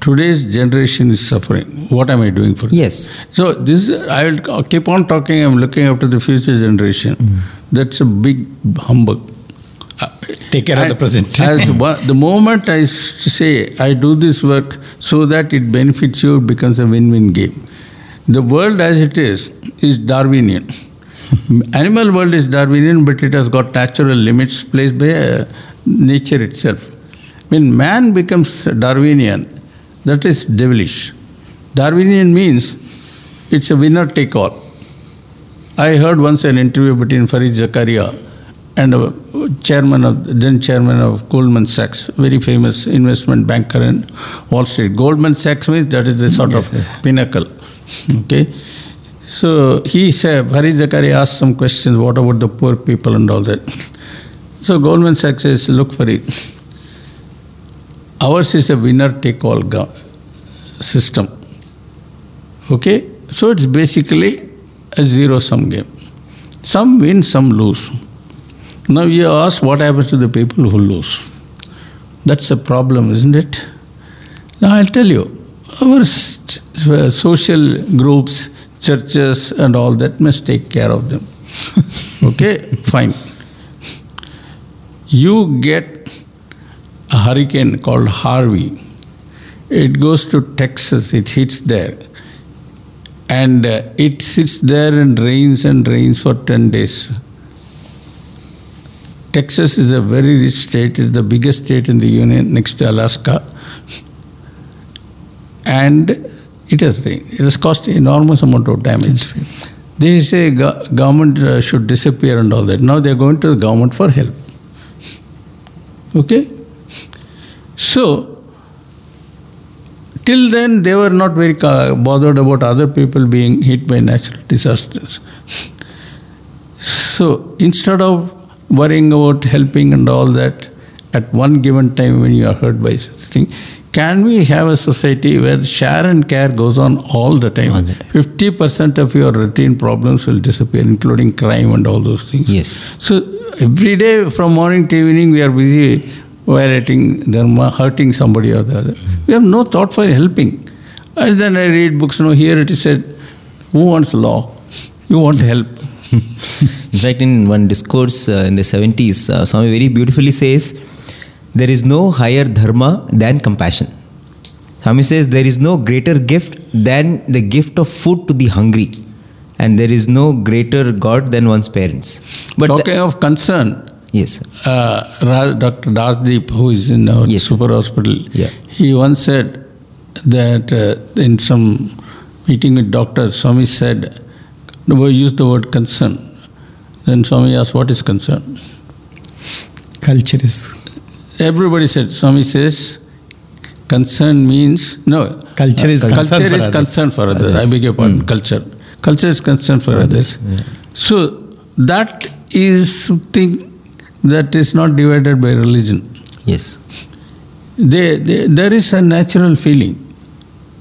Today's generation is suffering. What am I doing for them? yes So this I will keep on talking. I'm looking after the future generation. That's a big humbug. Take care of the And present. as one- the moment i say I do this work so that it benefits you, it becomes a win-win game. The world as it is is Darwinian. Animal world is Darwinian, but it has got natural limits placed by uh, nature itself. When man becomes Darwinian, that is devilish. Darwinian means it's a winner take all. I heard once an interview between Fareed Zakaria and a chairman of then chairman of Goldman Sachs, very famous investment banker in Wall Street. Goldman Sachs means that is the sort of pinnacle. Okay. So he said, Fareed Zakaria asked some questions, what about the poor people and all that. So Goldman Sachs says, look Farid, ours is a winner take all system. Okay? So it's basically a zero sum game. Some win, some lose. Now you ask what happens to the people who lose. That's a problem, isn't it? Now I'll tell you, our social groups, churches, and all that must take care of them. okay, fine. You get a hurricane called Harvey. It goes to Texas, it hits there. And uh, it sits there and rains and rains for 10 days. Texas is a very rich state, it's the biggest state in the union next to Alaska. And it has rained. It has caused enormous amount of damage. They say go- government uh, should disappear and all that. Now they are going to the government for help. Okay? So, till then they were not very bothered about other people being hit by natural disasters. So, instead of worrying about helping and all that at one given time when you are hurt by such thing, can we have a society where share and care goes on all the time? All the time. 50% of your routine problems will disappear, including crime and all those things. yes So every day from morning to evening we are busy violating dharma, hurting somebody or the other. We have no thought for helping. And then I read books, no, here it is said, who wants law? You want help. In fact, in one discourse uh, in the 70s, uh, Swami very beautifully says, There is no higher dharma than compassion. Swami says, There is no greater gift than the gift of food to the hungry. And there is no greater God than one's parents. But the- Talking of concern, yes, uh, Dr. Dasdeep, who is in our Yes. super hospital, Yeah. he once said that uh, in some meeting with doctors, Swami said, we used the word concern. Then Swami asked, what is concern? Culture is Everybody said, Swami says, concern means, no. Culture is uh, concern culture for is others. concern for others. I beg your pardon, culture. Culture is concern for others. So that is something that is not divided by religion. yes. They, they, there is a natural feeling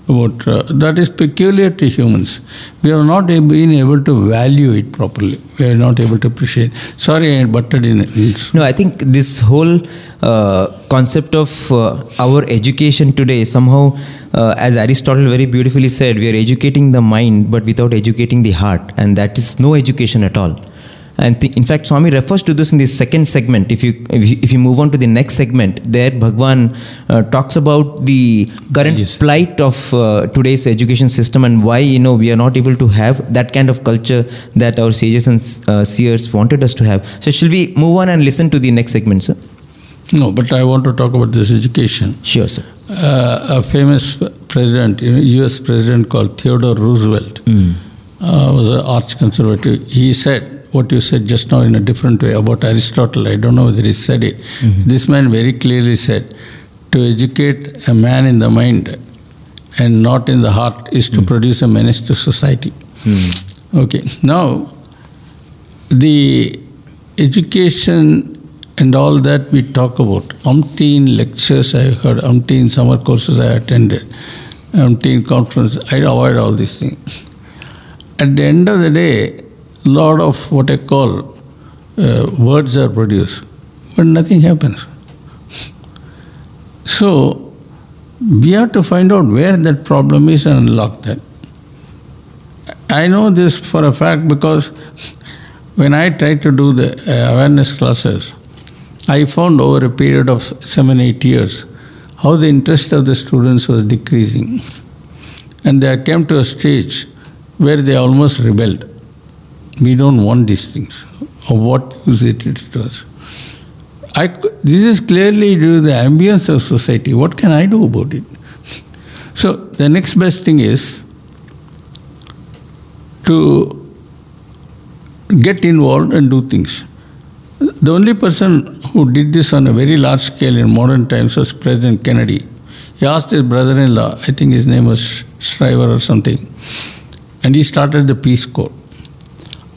about uh, that is peculiar to humans. We have not been able to value it properly. We are not able to appreciate. Sorry, I butted in. It's- No, I think this whole uh, concept of uh, our education today somehow, uh, as Aristotle very beautifully said, we are educating the mind but without educating the heart, and that is no education at all. And th- in fact, Swami refers to this in the second segment. If you, if you if you move on to the next segment, there Bhagwan uh, talks about the current Yes. plight of uh, today's education system and why you know we are not able to have that kind of culture that our sages and uh, seers wanted us to have. So, shall we move on and listen to the next segment, sir? No, but I want to talk about this education. Sure, sir. Uh, a famous president, U.S. president called Theodore Roosevelt, uh, was an arch conservative. He said what you said just now in a different way about Aristotle. I don't know whether he said it. Mm-hmm. This man very clearly said, to educate a man in the mind and not in the heart is to mm. produce a menace to society. Mm. Okay, now the education and all that we talk about, umpteen lectures I heard, umpteen summer courses I attended, umpteen conferences, I avoid all these things. At the end of the day, lot of what I call uh, words are produced, but nothing happens. So, we have to find out where that problem is and unlock that. I know this for a fact because when I tried to do the uh, awareness classes, I found over a period of seven, eight years how the interest of the students was decreasing. And they came to a stage where they almost rebelled. We don't want these things. Of what use it is? I, this is clearly due to the ambience of society. What can I do about it? So the next best thing is to get involved and do things. The only person who did this on a very large scale in modern times was President Kennedy. He asked his brother in law, I think his name was Shriver or something, and he started the Peace Corps.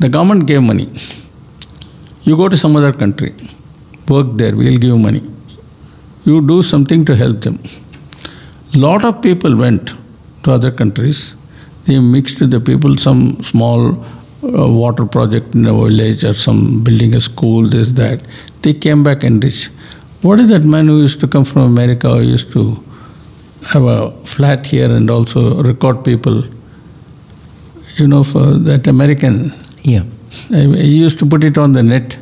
The government gave money. You go to some other country, work there, we'll give you money. You do something to help them. Lot of people went to other countries. They mixed with the people, some small uh, water project in a village or some building a school, this, that. They came back enriched. What is that man who used to come from America, who used to have a flat here and also record people? You know, for that American, Yeah. I- he used to put it on the net.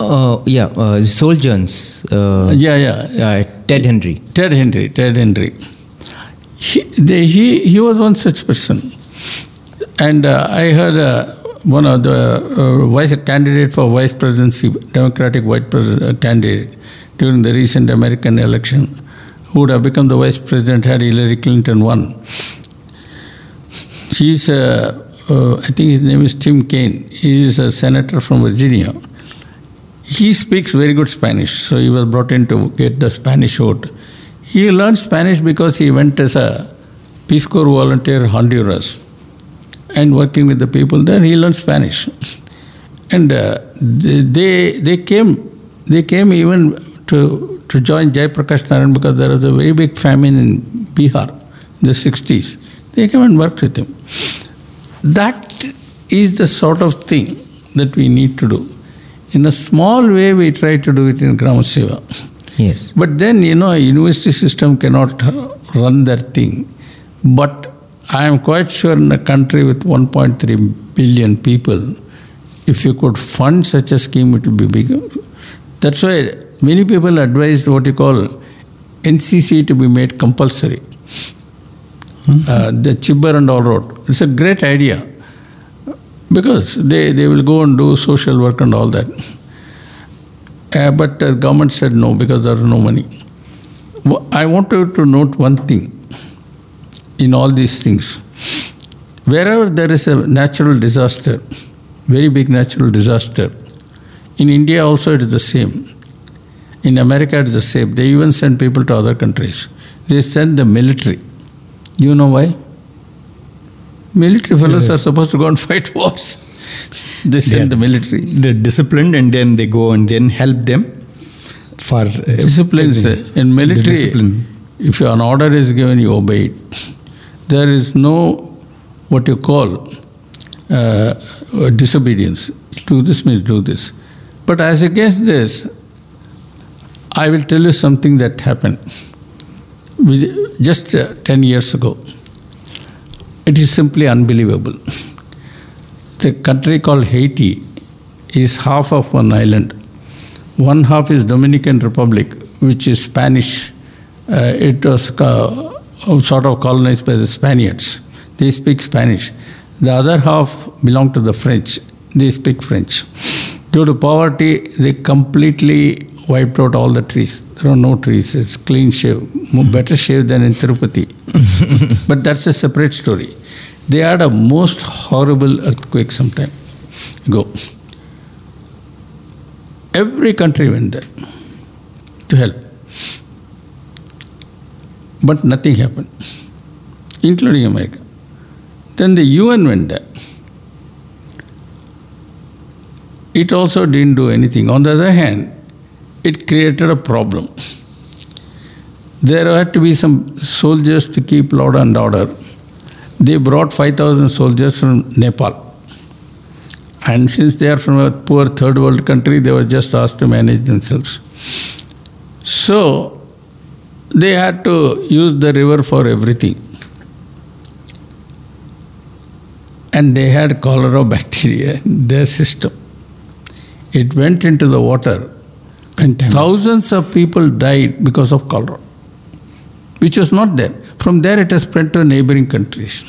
Uh, yeah, uh, Jones. Uh, Yeah, yeah. uh, Ted Henry. Ted Henry, Ted Henry. He, they, he, he was one such person. And uh, I heard uh, one of the uh, vice candidate for vice presidency, Democratic vice pres- uh, candidate during the recent American election, who would have become the vice president had Hillary Clinton won. He's, uh, uh, I think his name is Tim Kaine. He is a senator from Virginia. He speaks very good Spanish, so he was brought in to get the Spanish vote. He learned Spanish because he went as a Peace Corps volunteer in Honduras and working with the people there, he learned Spanish. And uh, they, they they came they came even to to join Jayaprakash Narayan because there was a very big famine in Bihar in the 60s. They came and worked with him. That is the sort of thing that we need to do. In a small way, we try to do it in Gram Seva. Yes. But then, you know, a university system cannot run that thing. But I am quite sure in a country with 1.3 billion people, if you could fund such a scheme, it would be bigger. That's why many people advised what you call NCC to be made compulsory. Uh, the Chibber and all road. It's a great idea because they, they will go and do social work and all that. Uh, but the government said no because there is no money. I want you to note one thing in all these things. Wherever there is a natural disaster, very big natural disaster, in India also it is the same. In America it is the same. They even send people to other countries. They send the military. Do you know why? Military fellows are supposed to go and fight wars. they send the military. They're disciplined and then they go and then help them for uh, discipline sir. in military discipline. if an order is given you obey it there is no what you call uh, disobedience do this means do this but as against this i will tell you something that happened just uh, 10 years ago it is simply unbelievable the country called Haiti is half of one island. One half is Dominican Republic, which is Spanish. Uh, it was co- sort of colonized by the Spaniards. They speak Spanish. The other half belong to the French. They speak French. Due to poverty, they completely wiped out all the trees. There are no trees. It's clean shave. Better shave than in Tirupati. but that's a separate story. They had a most horrible earthquake sometime ago. Every country went there to help. But nothing happened, including America. Then the UN went there. It also didn't do anything. On the other hand, it created a problem. There had to be some soldiers to keep law and order. They brought 5,000 soldiers from Nepal. And since they are from a poor third world country, they were just asked to manage themselves. So they had to use the river for everything. And they had cholera bacteria in their system. It went into the water. And thousands of people died because of cholera, which was not there. From there, it has spread to neighboring countries.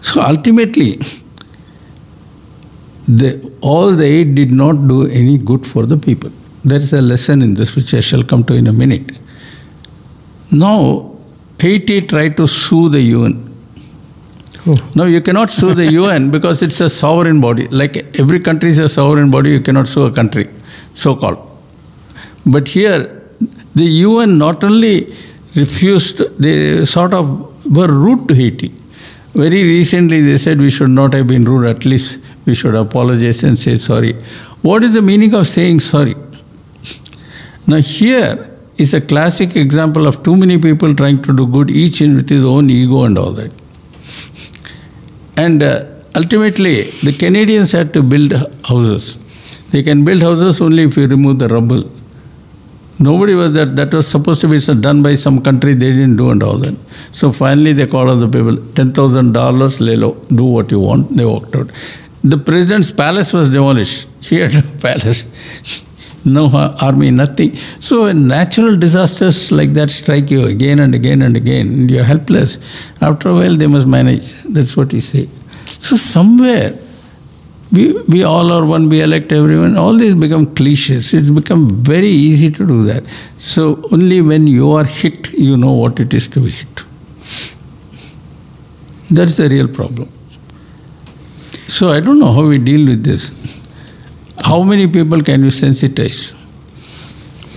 So ultimately, the, all the aid did not do any good for the people. There is a lesson in this which I shall come to in a minute. Now, Haiti tried to sue the UN. Oh. No, you cannot sue the UN because it's a sovereign body. Like every country is a sovereign body, you cannot sue a country, so called. But here, the UN not only refused, they sort of were rude to Haiti. Very recently, they said we should not have been rude, at least we should apologize and say sorry. What is the meaning of saying sorry? Now, here is a classic example of too many people trying to do good, each in with his own ego and all that. And uh, ultimately, the Canadians had to build houses. They can build houses only if you remove the rubble. Nobody was that. That was supposed to be done by some country. They didn't do and all that. So finally, they called on the people. Ten thousand dollars, Lelo, do what you want. They walked out. The president's palace was demolished. He had no palace, no army, nothing. So when natural disasters like that strike you again and again and again, you're helpless. After a while, they must manage. That's what he say. So somewhere we, we all are one, we elect everyone, all these become cliches. It's become very easy to do that. So only when you are hit, you know what it is to be hit. That's the real problem. So I don't know how we deal with this. How many people can you sensitize?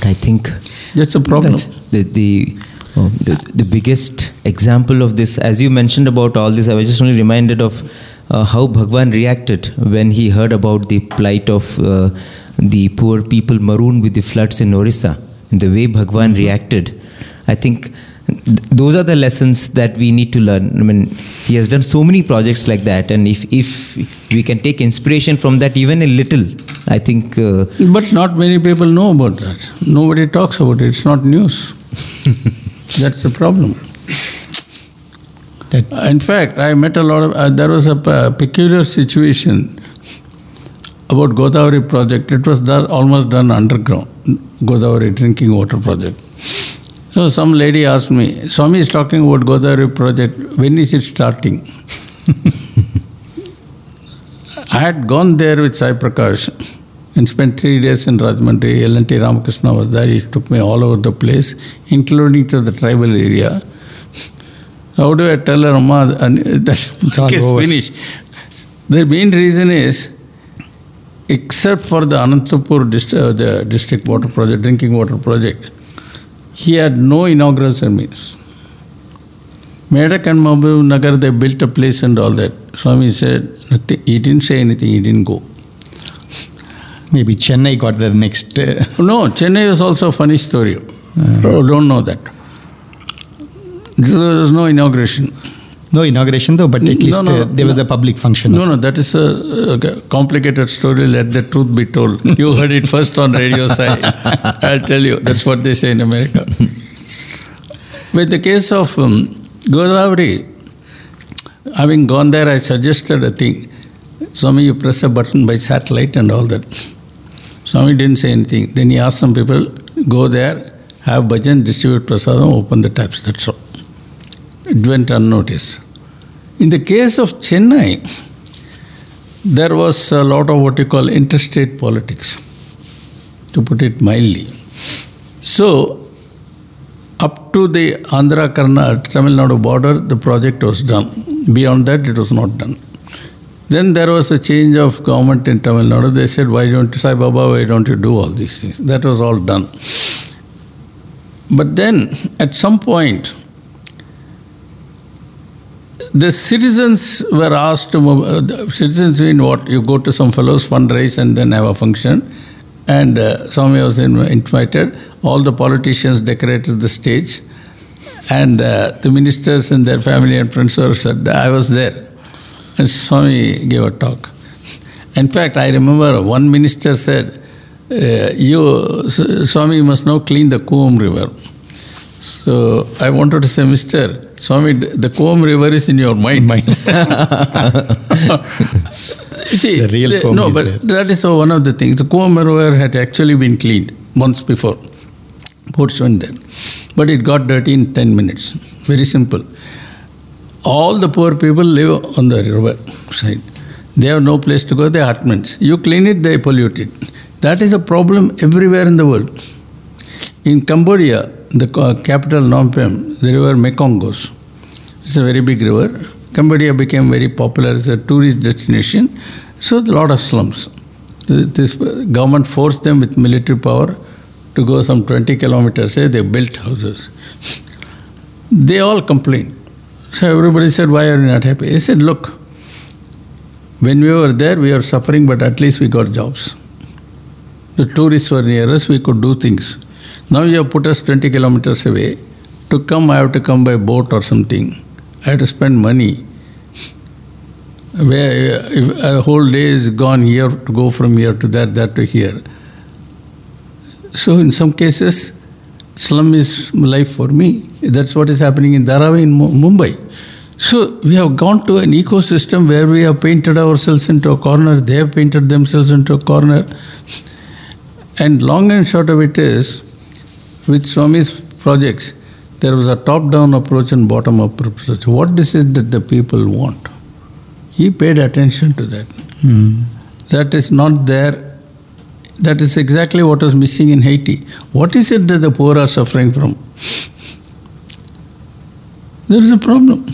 I think That's a problem. that the the, oh, the the biggest example of this, as you mentioned about all this, I was just only reminded of uh, how Bhagwan reacted when he heard about the plight of uh, the poor people marooned with the floods in Orissa, and the way Bhagwan reacted. I think th- those are the lessons that we need to learn. I mean, he has done so many projects like that, and if if we can take inspiration from that, even a little, I think. Uh, But not many people know about that. Nobody talks about it. It's not news. That's the problem. That- In fact, I met a lot of. Uh, there was a p- peculiar situation about Godavari project. It was done, almost done underground. Godavari drinking water project. So some lady asked me, Swami is talking about Godavari project. When is it starting? I had gone there with Sai Prakash and spent three days in Rajahmundry. L&T Ramakrishna was there. He took me all over the place, including to the tribal area. How do I tell her, and that is over. finished? The main reason is, except for the Anantapur dist- uh, the district water project, drinking water project, he had no inaugural ceremonies. Medak and Mahbub Nagar, they built a place and all that. Swami said, nothing. he didn't say anything, he didn't go. Maybe Chennai got the next. Uh, No, Chennai was also a funny story. Oh, don't know that. There was no inauguration. no inauguration though, but at least no, uh, there was no. a public function. No, no, that is a, a complicated story. Let the truth be told. You heard it first on Radio Sai. I'll tell you. That's what they say in America. With the case of um, Godavari, having gone there, I suggested a thing. Swami, you press a button by satellite and all that. Swami didn't say anything. Then he asked some people, go there, have bhajan, distribute prasadam, open the taps. That's all. It went unnoticed. In the case of Chennai, there was a lot of what you call interstate politics, to put it mildly. So, up to the Andhra Karnataka Tamil Nadu border, the project was done. Beyond that, it was not done. Then there was a change of government in Tamil Nadu. They said, Why don't you, Sai Baba, why don't you do all these things? That was all done. But then, at some point, the citizens were asked to uh, citizens mean what? You go to some fellows, fundraise, and then have a function. And uh, Swami was in- invited. All the politicians decorated the stage. And uh, the ministers and their family and friends were said, I was there. And Swami gave a talk. In fact, I remember one minister said, uh, You, Swami, you must now clean the Cooum River. So I wanted to say, Mister, Swami, the Cooum River is in your mind. mind. See, The real the- no, but there. that is one of the things. The Cooum River had actually been cleaned months before. Boats went there. But it got dirty in 10 minutes. Very simple. All the poor people live on the river side. They have no place to go, they are hutments. You clean it, they pollute it. That is a problem everywhere in the world. In Cambodia, the uh, capital Phnom Penh, the river Mekong goes. It's a very big river. Cambodia became very popular as a tourist destination, so a lot of slums. This government forced them with military power to go some 20 kilometers. Say they built houses. They all complained. So everybody said, "Why are you not happy?" He said, "Look, when we were there, we were suffering, but at least we got jobs. The tourists were near us, we could do things. Now you have put us 20 kilometers away. To come, I have to come by boat or something. I have to spend money. Where if a whole day is gone here to go from here to there, there to here. So in some cases, slum is life for me. That's what is happening in Dharavi in Mumbai. So we have gone to an ecosystem where we have painted ourselves into a corner. They have painted themselves into a corner. And long and short of it is, with Swami's projects, there was a top-down approach and bottom-up approach. What is it that the people want? He paid attention to that. That is not there. That is exactly what was missing in Haiti. What is it that the poor are suffering from? There is a problem.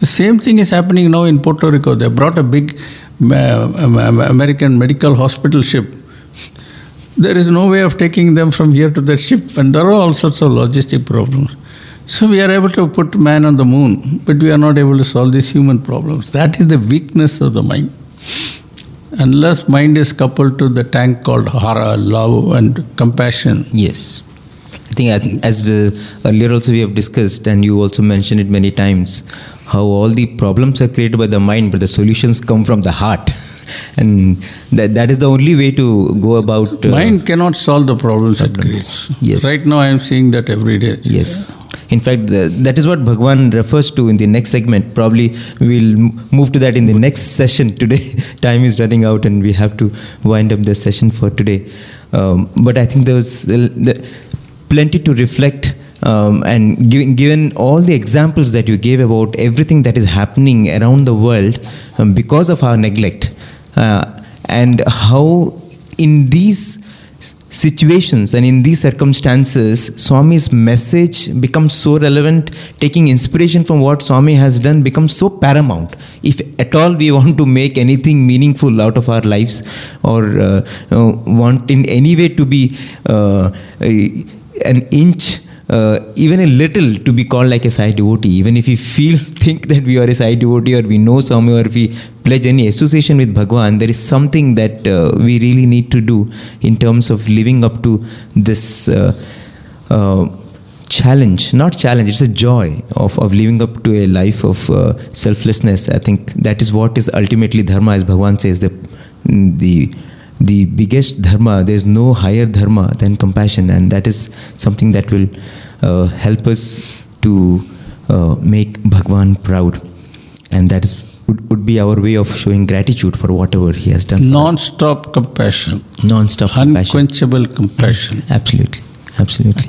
The same thing is happening now in Puerto Rico. They brought a big uh, um, American medical hospital ship. There is no way of taking them from here to that ship, and there are all sorts of logistic problems. So we are able to put man on the moon, but we are not able to solve these human problems. That is the weakness of the mind. Unless mind is coupled to the tank called hara, love, and compassion, Yes. I think as the, earlier also we have discussed, and you also mentioned it many times, how all the problems are created by the mind, but the solutions come from the heart. and that, that is the only way to go about. uh, mind cannot solve the problems it creates. Yes. Right now, I am seeing that every day. Yes. In fact, the, that is what Bhagwan refers to in the next segment. Probably we'll move to that in the next session today. Time is running out and we have to wind up the session for today. Um, but I think there was uh, the, plenty to reflect. Um, and given, given all the examples that you gave about everything that is happening around the world um, because of our neglect, uh, and how in these situations and in these circumstances, Swami's message becomes so relevant, taking inspiration from what Swami has done becomes so paramount. If at all we want to make anything meaningful out of our lives or uh, uh, want in any way to be uh, an inch uh, even a little to be called like a Sai devotee, even if we feel, think that we are a Sai devotee or we know Swami or if we pledge any association with Bhagwan, there is something that uh, we really need to do in terms of living up to this uh, uh, challenge. Not challenge, it's a joy of, of living up to a life of uh, selflessness. I think that is what is ultimately dharma, as Bhagwan says, the, the the biggest dharma there's no higher dharma than compassion and that is something that will uh, help us to uh, make bhagwan proud and that is would, would be our way of showing gratitude for whatever He has done. Non-stop compassion, non-stop compassion. unquenchable compassion. Absolutely, absolutely.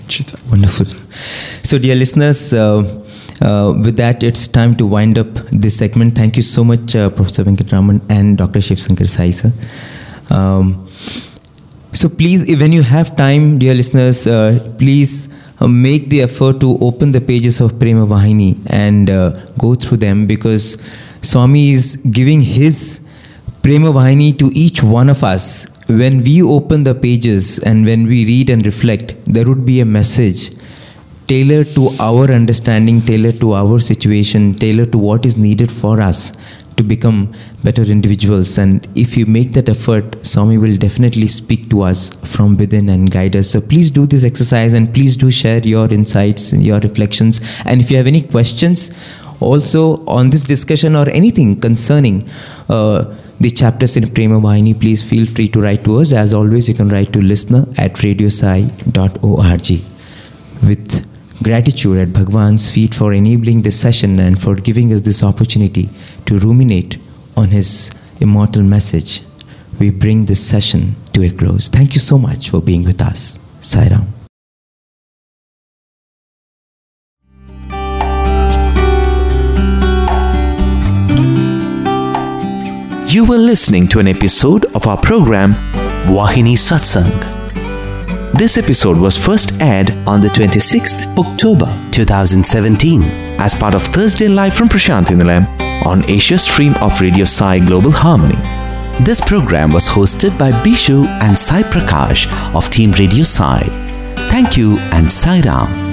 Wonderful. So, dear listeners, uh, uh, with that, it's time to wind up this segment. Thank you so much, uh, Professor Venkataraman and Dr. Shiv Sankar Sai, sir. Um, so, please, when you have time, dear listeners, uh, please uh, make the effort to open the pages of Prema Vahini and uh, go through them because Swami is giving his Prema Vahini to each one of us. When we open the pages and when we read and reflect, there would be a message tailored to our understanding, tailored to our situation, tailored to what is needed for us to become better individuals. And if you make that effort, Swami will definitely speak to us from within and guide us. So please do this exercise and please do share your insights and your reflections. And if you have any questions, also on this discussion or anything concerning uh, the chapters in Prema Vahini, please feel free to write to us. As always, you can write to listener at radiosai.org. With gratitude at Bhagwan's feet for enabling this session and for giving us this opportunity to ruminate on his immortal message, we bring this session to a close. Thank you so much for being with us. Sairam. You were listening to an episode of our program Vahini Satsangh. This episode was first aired on the 26th October 2017 as part of Thursday Live from Prasanthi Nilayam on Asia stream of Radio Sai Global Harmony. This program was hosted by Bishu and Sai Prakash of Team Radio Sai. Thank you and Sai Ram.